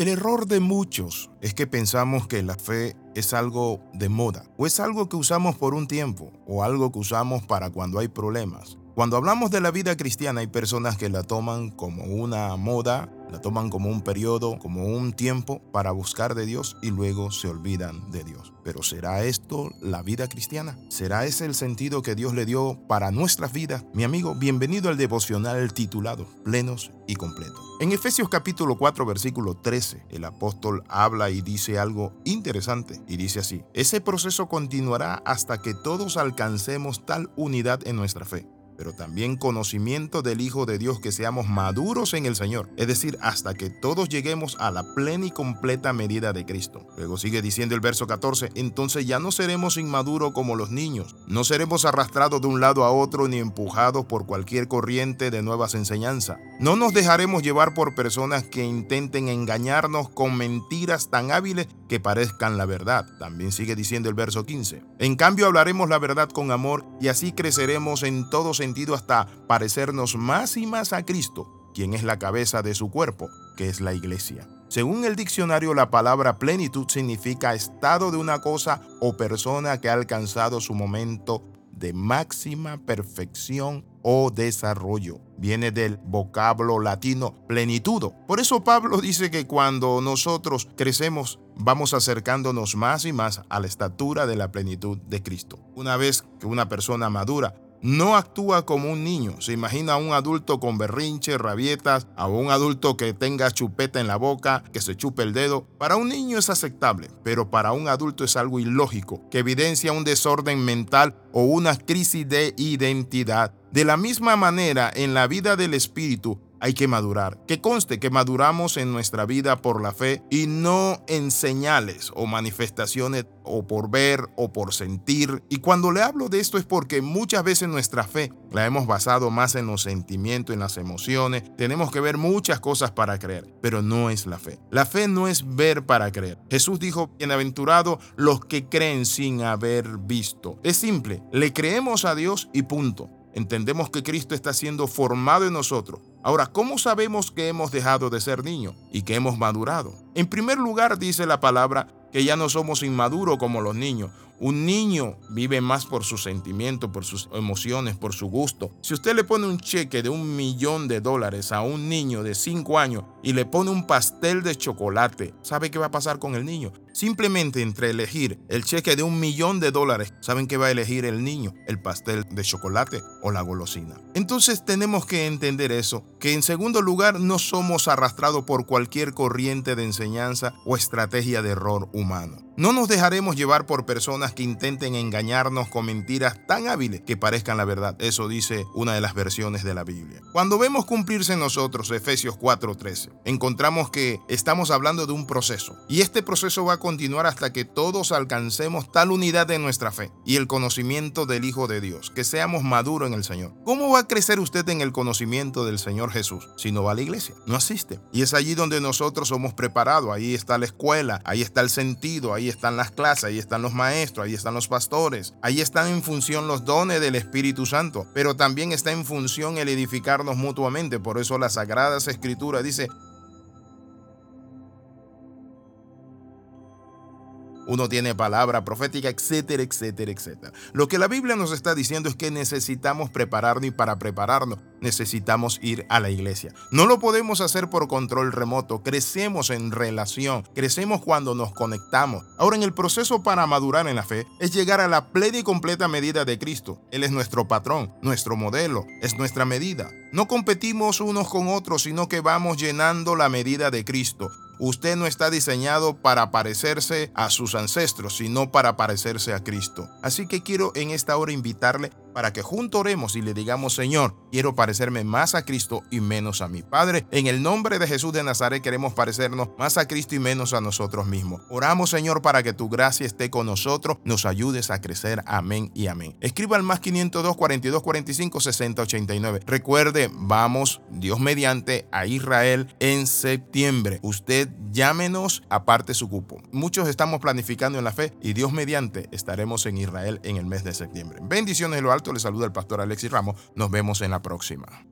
El error de muchos es que pensamos que la fe es algo de moda, o es algo que usamos por un tiempo, o algo que usamos para cuando hay problemas. Cuando hablamos de la vida cristiana hay personas que la toman como una moda, la toman como un periodo, como un tiempo para buscar de Dios y luego se olvidan de Dios. Pero ¿será esto la vida cristiana? ¿Será ese el sentido que Dios le dio para nuestras vidas? Mi amigo, bienvenido al devocional titulado Plenos y Completos. En Efesios capítulo 4 versículo 13, el apóstol habla y dice algo interesante y dice así, ese proceso continuará hasta que todos alcancemos tal unidad en nuestra fe pero también conocimiento del Hijo de Dios, que seamos maduros en el Señor, es decir, hasta que todos lleguemos a la plena y completa medida de Cristo. Luego sigue diciendo el verso 14, entonces ya no seremos inmaduros como los niños, no seremos arrastrados de un lado a otro ni empujados por cualquier corriente de nuevas enseñanzas. No nos dejaremos llevar por personas que intenten engañarnos con mentiras tan hábiles que parezcan la verdad. También sigue diciendo el verso 15. En cambio hablaremos la verdad con amor y así creceremos en todo sentido hasta parecernos más y más a Cristo, quien es la cabeza de su cuerpo, que es la iglesia. Según el diccionario, la palabra plenitud significa estado de una cosa o persona que ha alcanzado su momento de máxima perfección o desarrollo. Viene del vocablo latino plenitudo. Por eso Pablo dice que cuando nosotros crecemos, vamos acercándonos más y más a la estatura de la plenitud de Cristo. Una vez que una persona madura no actúa como un niño. Se imagina a un adulto con berrinche, rabietas, a un adulto que tenga chupeta en la boca, que se chupe el dedo. Para un niño es aceptable, pero para un adulto es algo ilógico, que evidencia un desorden mental o una crisis de identidad. De la misma manera, en la vida del espíritu, hay que madurar. Que conste que maduramos en nuestra vida por la fe y no en señales o manifestaciones o por ver o por sentir. Y cuando le hablo de esto es porque muchas veces nuestra fe la hemos basado más en los sentimientos, en las emociones. Tenemos que ver muchas cosas para creer, pero no es la fe. La fe no es ver para creer. Jesús dijo, bienaventurado los que creen sin haber visto. Es simple, le creemos a Dios y punto. Entendemos que Cristo está siendo formado en nosotros. Ahora, ¿cómo sabemos que hemos dejado de ser niños y que hemos madurado? En primer lugar, dice la palabra que ya no somos inmaduros como los niños. Un niño vive más por sus sentimientos, por sus emociones, por su gusto. Si usted le pone un cheque de un millón de dólares a un niño de 5 años y le pone un pastel de chocolate, ¿sabe qué va a pasar con el niño? Simplemente entre elegir el cheque de un millón de dólares, ¿saben qué va a elegir el niño? El pastel de chocolate o la golosina. Entonces tenemos que entender eso, que en segundo lugar no somos arrastrados por cualquier corriente de enseñanza o estrategia de error humano. No nos dejaremos llevar por personas que intenten engañarnos con mentiras tan hábiles que parezcan la verdad. Eso dice una de las versiones de la Biblia. Cuando vemos cumplirse en nosotros Efesios 4:13, encontramos que estamos hablando de un proceso. Y este proceso va a continuar hasta que todos alcancemos tal unidad de nuestra fe y el conocimiento del Hijo de Dios, que seamos maduros en el Señor. ¿Cómo va a crecer usted en el conocimiento del Señor Jesús si no va a la iglesia? No asiste. Y es allí donde nosotros somos preparados. Ahí está la escuela, ahí está el sentido, ahí están las clases, ahí están los maestros, ahí están los pastores, ahí están en función los dones del Espíritu Santo, pero también está en función el edificarnos mutuamente. Por eso las Sagradas Escrituras dice, uno tiene palabra profética, etcétera, etcétera, etcétera. Lo que la Biblia nos está diciendo es que necesitamos prepararnos y para prepararnos necesitamos ir a la iglesia. No lo podemos hacer por control remoto, crecemos en relación, crecemos cuando nos conectamos. Ahora en el proceso para madurar en la fe es llegar a la plena y completa medida de Cristo. Él es nuestro patrón, nuestro modelo, es nuestra medida. No competimos unos con otros, sino que vamos llenando la medida de Cristo. Usted no está diseñado para parecerse a sus ancestros, sino para parecerse a Cristo. Así que quiero en esta hora invitarle para que juntos oremos y le digamos, Señor, quiero parecerme más a Cristo y menos a mi Padre. En el nombre de Jesús de Nazaret queremos parecernos más a Cristo y menos a nosotros mismos. Oramos, Señor, para que tu gracia esté con nosotros, nos ayudes a crecer. Amén y amén. Escriba al más 502 42 45 60 89. Recuerde, vamos, Dios mediante, a Israel en septiembre. Usted llámenos, aparte su cupo. Muchos estamos planificando en la fe y Dios mediante estaremos en Israel en el mes de septiembre. Bendiciones de lo alto, le saluda el pastor Alexis Ramos. Nos vemos en la próxima.